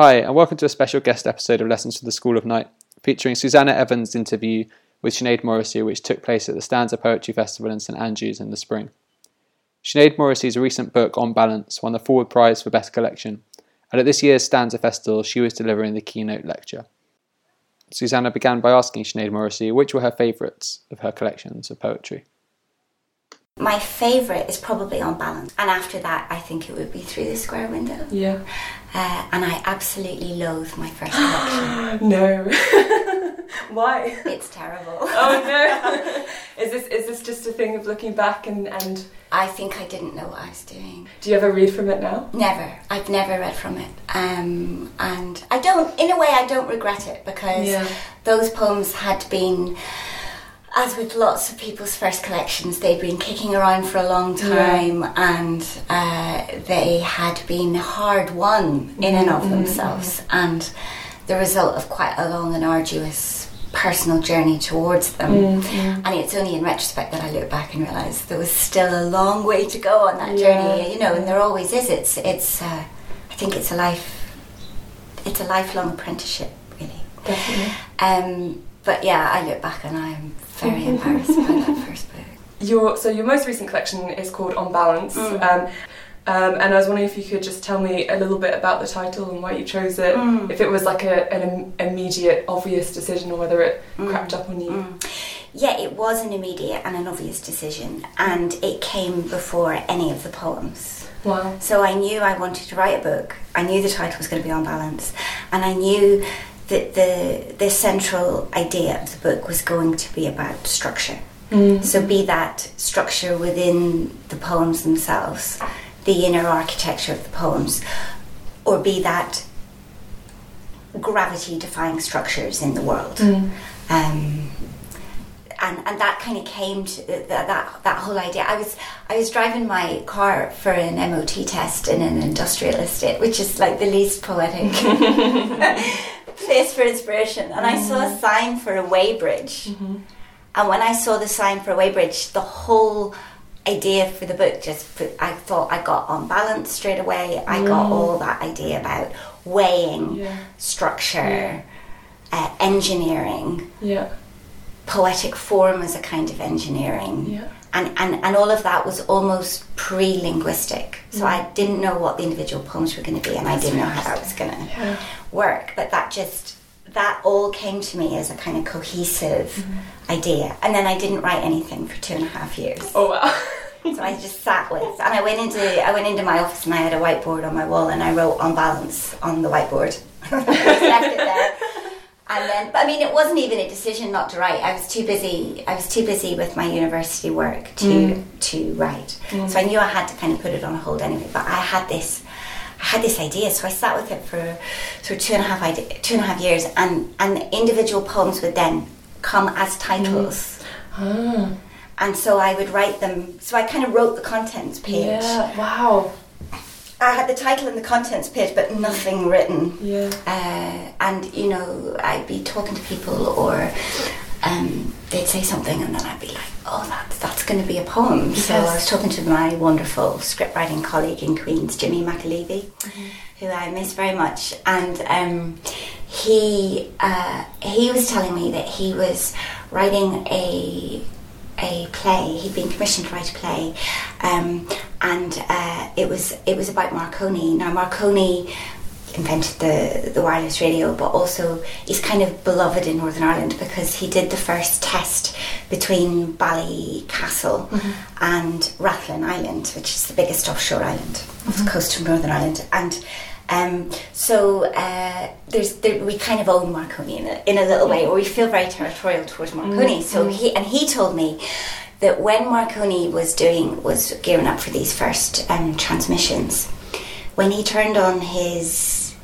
Hi, and welcome to a special guest episode of Lessons from the School of Night, featuring Suzannah Evans' interview with Sinéad Morrissey, which took place at the Stanza Poetry Festival in St Andrews in the spring. Sinéad Morrissey's recent book, On Balance, won the Forward Prize for Best Collection, and at this year's Stanza Festival, she was delivering the keynote lecture. Suzannah began by asking Sinéad Morrissey which were her favourites of her collections of poetry. My favourite is probably On Balance, and after that, I think it would be Through the Square Window. Yeah. Uh, and I absolutely loathe my first collection. no. Why? it's terrible. Oh no. is this is this just a thing of looking back and and I think I didn't know what I was doing. do you ever read from it now? Never. I've never read from it. Um, and I don't, in a way, I don't regret it because Yeah. those poems had been, as with lots of people's first collections, they'd been kicking around for a long time and uh, they had been hard won in and of themselves and the result of quite a long and arduous personal journey towards them. And it's only in retrospect that I look back and realise there was still a long way to go on that Yeah. journey, you know, and there always is. It's, it's, uh, I think it's a life, it's a lifelong apprenticeship, really. Definitely. Um, but yeah, I look back and I'm very embarrassed by that first book. Your so your most recent collection is called On Balance. Mm. Um, um, and I was wondering if you could just tell me a little bit about the title and why you chose it. Mm. If it was like a, an immediate, obvious decision, or whether it crept up on you. Mm. Yeah, it was an immediate and an obvious decision, and it came before any of the poems. Wow. So I knew I wanted to write a book. I knew the title was going to be on balance, and I knew that the the central idea of the book was going to be about structure. Mm. So be that structure within the poems themselves, the inner architecture of the poems, or be that gravity defying structures in the world. Mm. Um, and, and that kind of came to that, that that whole idea. I was I was driving my car for an MOT test in an industrial estate, which is like the least poetic place for inspiration. And I saw a mm. sign for a weighbridge, mm-hmm. and when I saw the sign for a weighbridge, the whole idea for the book just put, I thought I got on balance straight away. I got mm. all that idea about weighing, Yeah. structure, uh, engineering Yeah. poetic form as a kind of engineering. Yeah. And, and, and all of that was almost pre linguistic. So I didn't know what the individual poems were going to be, and I didn't know how that was going to Yeah. work. But that just, that all came to me as a kind of cohesive Mm-hmm. idea. And then I didn't write anything for two and a half years. Oh wow. So I just sat with, and I went into I went into my office and I had a whiteboard on my wall, and I wrote on balance on the whiteboard. Left it there, and then. But I mean, it wasn't even a decision not to write. I was too busy. I was too busy with my university work to mm. to write. Mm. So I knew I had to kind of put it on hold anyway. But I had this. I had this idea, so I sat with it for sort of two and a half ide- two and a half years, and and individual poems would then come as titles mm. Ah. and so I would write them. So I kind of wrote the contents page. Yeah. Wow. I had the title and the contents page, but nothing written. Yeah. Uh, and you know, I'd be talking to people, or um, they'd say something, and then I'd be like, "Oh, that's that's going to be a poem." So I was talking to my wonderful scriptwriting colleague in Queens, Jimmy McAleavey, who I miss very much, and um, he uh, he was telling me that he was writing a a play. He'd been commissioned to write a play, um, and uh, it was it was about Marconi. Now Marconi invented the the wireless radio, but also he's kind of beloved in Northern Ireland because he did the first test between Ballycastle and Rathlin Island, which is the biggest offshore island off the coast of Northern Ireland, and. Um, so uh, there's there, we kind of own Marconi in a, in a little way, or we feel very territorial towards Marconi. So he and he told me that when Marconi was doing was gearing up for these first um, transmissions, when he turned on his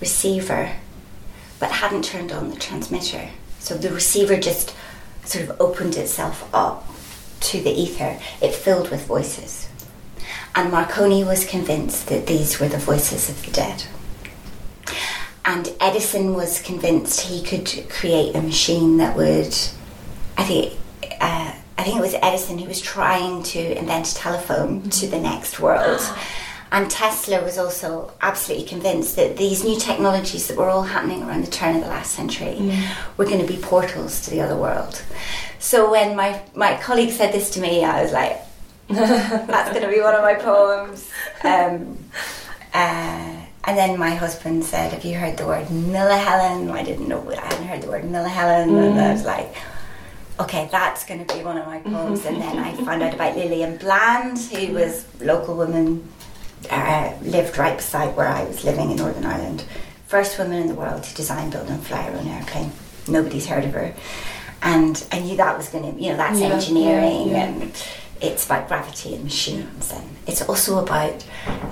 receiver, but hadn't turned on the transmitter, so the receiver just sort of opened itself up to the ether. It filled with voices. And Marconi was convinced that these were the voices of the dead. And Edison was convinced he could create a machine that would, I think, I think it was Edison who was trying to invent a telephone to the next world. And Tesla was also absolutely convinced that these new technologies that were all happening around the turn of the last century were going to be portals to the other world. So when my, my colleague said this to me, I was like, that's going to be one of my poems. Um, uh, and then my husband said, Have you heard the word Millihelen? I didn't know, I hadn't heard the word Millihelen. And I was like, Okay, that's going to be one of my poems. and then I found out about Lillian Bland, who was a local woman, uh, lived right beside where I was living in Northern Ireland. First woman in the world to design, build, and fly her own airplane. Nobody's heard of her. And I knew that was going to, you know, that's Yeah, engineering yeah, yeah. and it's about gravity and machines and it's also about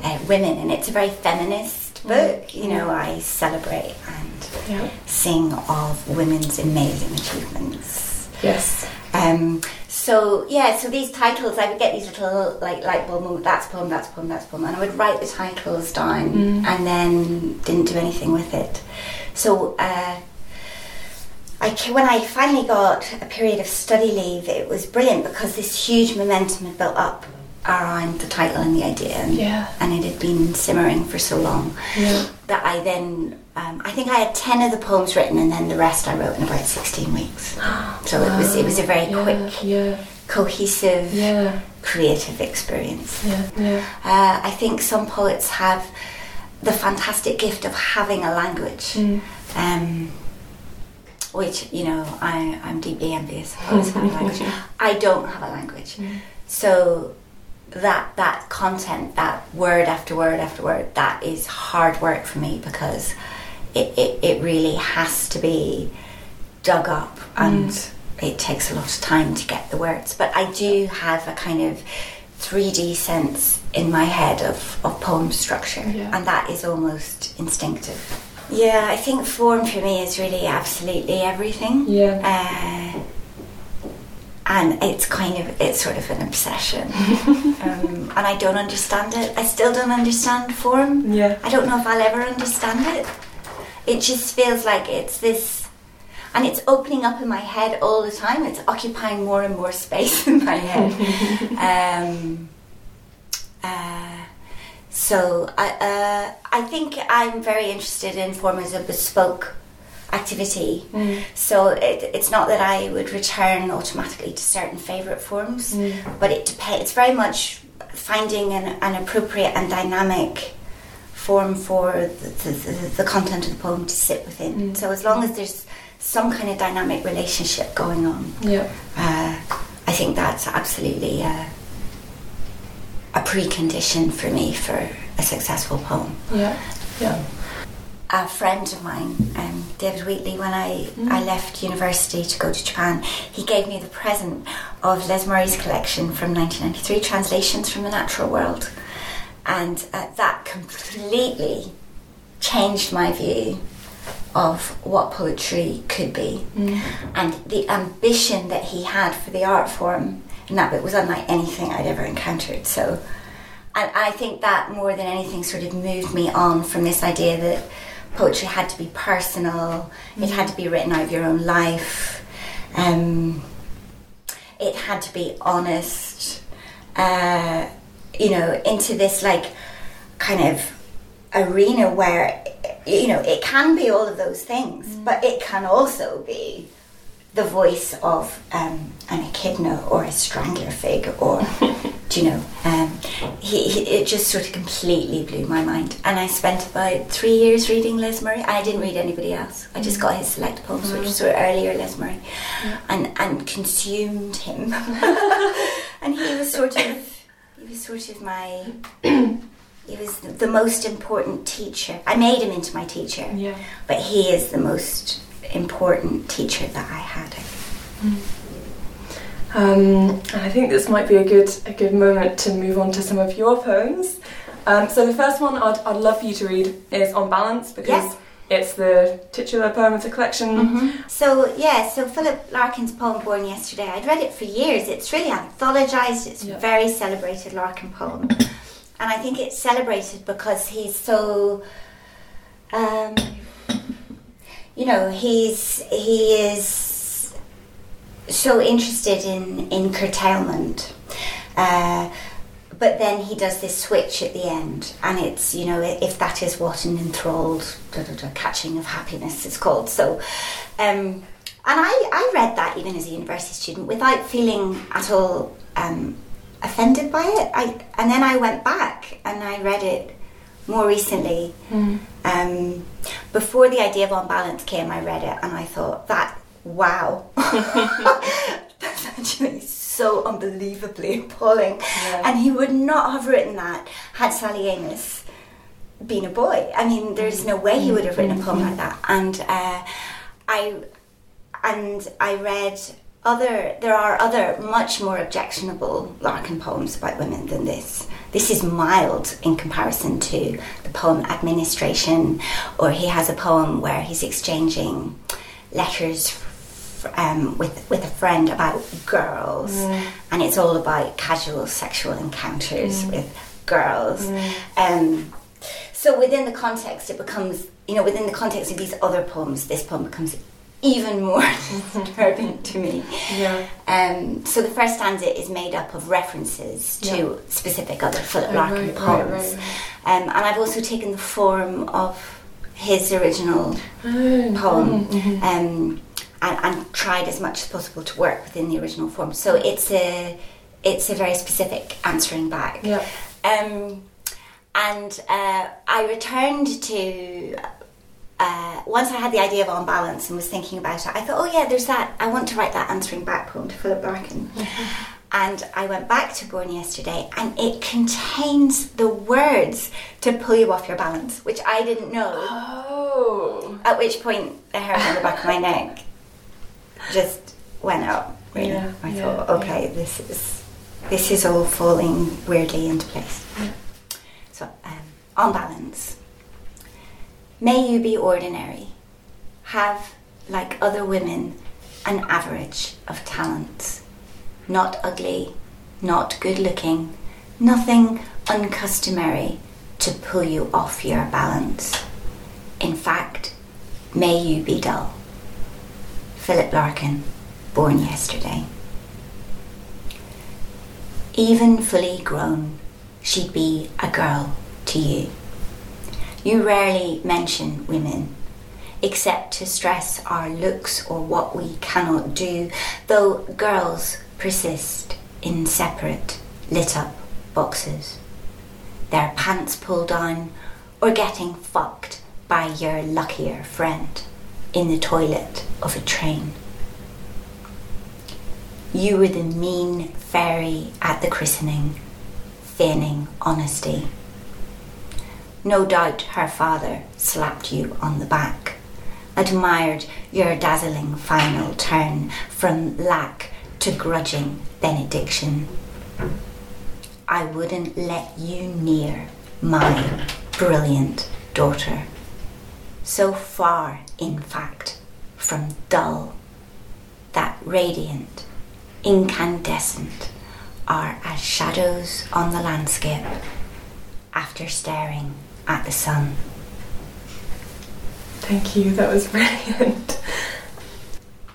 uh, women and it's a very feminist book you know i celebrate and Yeah. sing of women's amazing achievements Yes. um, so yeah so these titles i would get these little like light bulb moments that's poem that's poem that's poem and i would write the titles down and then didn't do anything with it. So uh, I, when I finally got a period of study leave, it was brilliant because this huge momentum had built up around the title and the idea, and, Yeah. and it had been simmering for so long Yeah. that I then, um, I think I had ten of the poems written, and then the rest I wrote in about sixteen weeks. So it was it was a very yeah, quick, Yeah. cohesive, Yeah. creative experience. Yeah. Yeah. Uh, I think some poets have the fantastic gift of having a language, um, which you know I, I'm deeply envious of poets having language. I don't have a language, so that that content, that word after word after word, that is hard work for me because it, it, it really has to be dug up and it takes a lot of time to get the words. But I do have a kind of 3D sense in my head of, of poem structure, Yeah. and that is almost instinctive. Yeah, I think form for me is really absolutely everything. Yeah. Uh, and it's kind of it's sort of an obsession. Um, and i don't understand it. I still don't understand form. Yeah. i don't know if i'll ever understand it. It just feels like it's this and it's opening up in my head all the time. It's occupying more and more space in my head. Um, uh, so I, uh, I think i'm very interested in form as a bespoke activity so it, it's not that I would return automatically to certain favourite forms, but it depends. It's very much finding an, an appropriate and dynamic form for the, the, the, content of the poem to sit within. So as long as there's some kind of dynamic relationship going on, Yeah. uh, I think that's absolutely uh, a precondition for me for a successful poem Yeah. Yeah. A friend of mine, um, David Wheatley, when I, I left university to go to Japan, he gave me the present of Les Murray's collection from 1993, Translations from the Natural World. And uh, that completely changed my view of what poetry could be. And the ambition that he had for the art form in that book was unlike anything I'd ever encountered. So and I think that more than anything sort of moved me on from this idea that poetry had to be personal, it had to be written out of your own life, um, it had to be honest, uh, you know, into this like kind of arena where, you know, it can be all of those things, but it can also be the voice of um, an echidna or a strangler fig or do you know um, he, he, it just sort of completely blew my mind. And I spent about three years reading Les Murray. I didn't read anybody else. I just got his select poems which was sort of earlier Les Murray and, and consumed him. And he was sort of he was sort of my he was the, the most important teacher. I made him into my teacher. Yeah. but he is the most important teacher that I had. I think. Um, and I think this might be a good a good moment to move on to some of your poems. Um, so the first one I'd, I'd love for you to read is On Balance because Yes. it's the titular poem of the collection. So yeah, so Philip Larkin's poem "Born Yesterday." I'd read it for years. It's really anthologized. It's Yeah. a very celebrated Larkin poem, and I think it's celebrated because he's so. Um, you know, he's he is so interested in in curtailment. Uh, but then he does this switch at the end, and it's you know if that is what an enthralled da, da, da, catching of happiness is called. So, um, and I I read that even as a university student without feeling at all um, offended by it. I and then I went back and I read it more recently. Um, before the idea of on balance came, I read it and I thought that wow, that's actually so unbelievably appalling. Yeah. And he would not have written that had Sally Amis been a boy. I mean, there's no way he would have written a poem like that. And uh, I and I read other. There are other much more objectionable Larkin poems about women than this. This is mild in comparison to the poem Administration, or he has a poem where he's exchanging letters f- um, with with a friend about girls, and it's all about casual sexual encounters with girls. Um, so within the context, it becomes you know within the context of these other poems, this poem becomes even more disturbing to me. Yeah. Um, so the first stanza is made up of references to Yeah. specific other Philip Oh, Larkin right, right, poems, right, Um, and I've also taken the form of his original Oh, poem mhm, mhm. um, and, and tried as much as possible to work within the original form. So it's a it's a very specific answering back. Yeah. Um, and uh, I returned to uh, once I had the idea of on balance and was thinking about it. I thought, oh yeah, there's that. I want to write that answering back poem to Philip Larkin. And I went back to Born yesterday, and it contains the words to pull you off your balance, which I didn't know. Oh. At which point, the hair on the back of my neck just went up. Really, Yeah, I yeah, thought, okay, this is this is all falling weirdly into place. Yeah. So, um, on balance, may you be ordinary, have like other women an average of talents, not ugly, not good looking, nothing uncustomary to pull you off your balance. In fact, may you be dull. Philip Larkin, born yesterday. Even fully grown, she'd be a girl to you. You rarely mention women, except to stress our looks or what we cannot do, though girls persist in separate, lit up boxes. Their pants pulled down or getting fucked by your luckier friend in the toilet of a train. You were the mean fairy at the christening, feigning honesty. No doubt her father slapped you on the back, admired your dazzling final turn from lack to grudging benediction. I wouldn't let you near my brilliant daughter. So far, in fact, from dull, that radiant, incandescent are as shadows on the landscape after staring at the sun. Thank you. That was brilliant.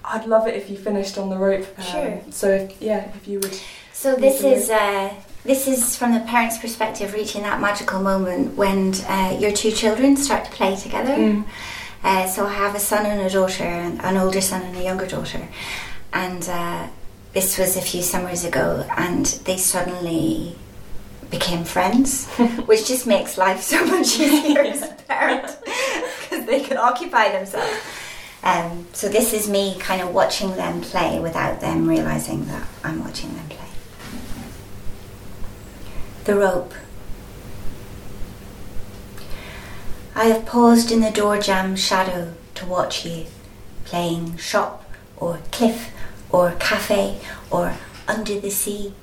I'd love it if you finished on the rope. um, Sure. So if, yeah, if you would. So this is uh, this is from the parent's perspective, reaching that magical moment when uh, your two children start to play together. Mm. Uh, so I have a son and a daughter, an an older son and a younger daughter, and uh, this was a few summers ago, and they suddenly became friends, which just makes life so much easier as a parent because they can occupy themselves. Um, so this is me kind of watching them play without them realizing that I'm watching them play. The rope. I have paused in the door jamb shadow to watch you, playing shop or cliff or cafe or under the sea,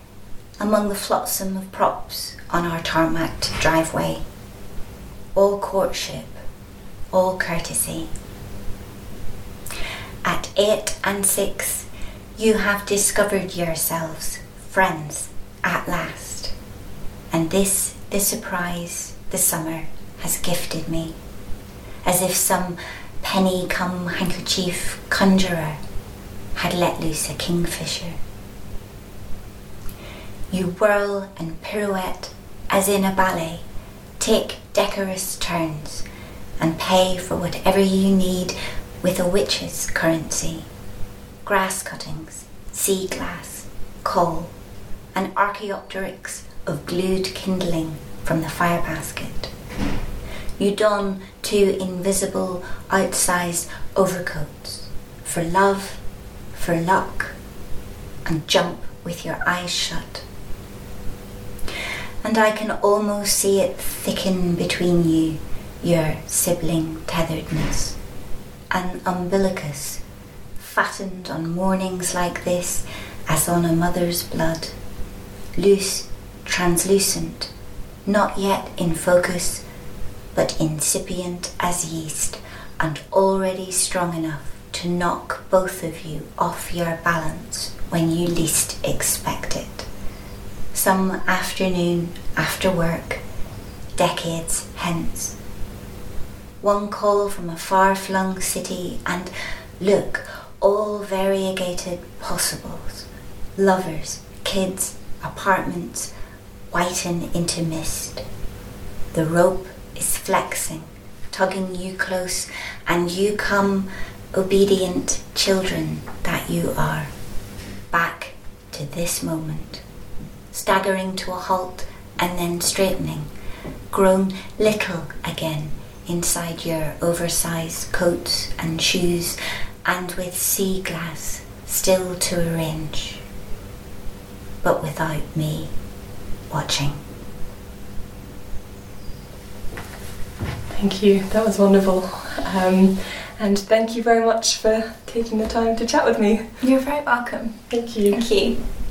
among the flotsam of props on our tarmacked driveway. All courtship, all courtesy. At eight and six, you have discovered yourselves friends at last. And this, the surprise the summer has gifted me, as if some penny come handkerchief conjurer had let loose a kingfisher. You whirl and pirouette as in a ballet, take decorous turns, and pay for whatever you need with a witch's currency. Grass cuttings, sea glass, coal, and archaeopteryx of glued kindling from the fire basket. You don two invisible, outsized overcoats for love, for luck, and jump with your eyes shut. And I can almost see it thicken between you, your sibling tetheredness. An umbilicus, fattened on mornings like this as on a mother's blood. Loose, translucent, not yet in focus, but incipient as yeast and already strong enough to knock both of you off your balance when you least expect it. Some afternoon after work, decades hence. One call from a far flung city, and look, all variegated possibles lovers, kids, apartments whiten into mist. The rope is flexing, tugging you close, and you come obedient children that you are, back to this moment, staggering to a halt and then straightening, grown little again inside your oversized coats and shoes, and with sea glass still to arrange, but without me watching. Thank you. That was wonderful. Um, and thank you very much for taking the time to chat with me. You're very welcome. Thank you. Thank you.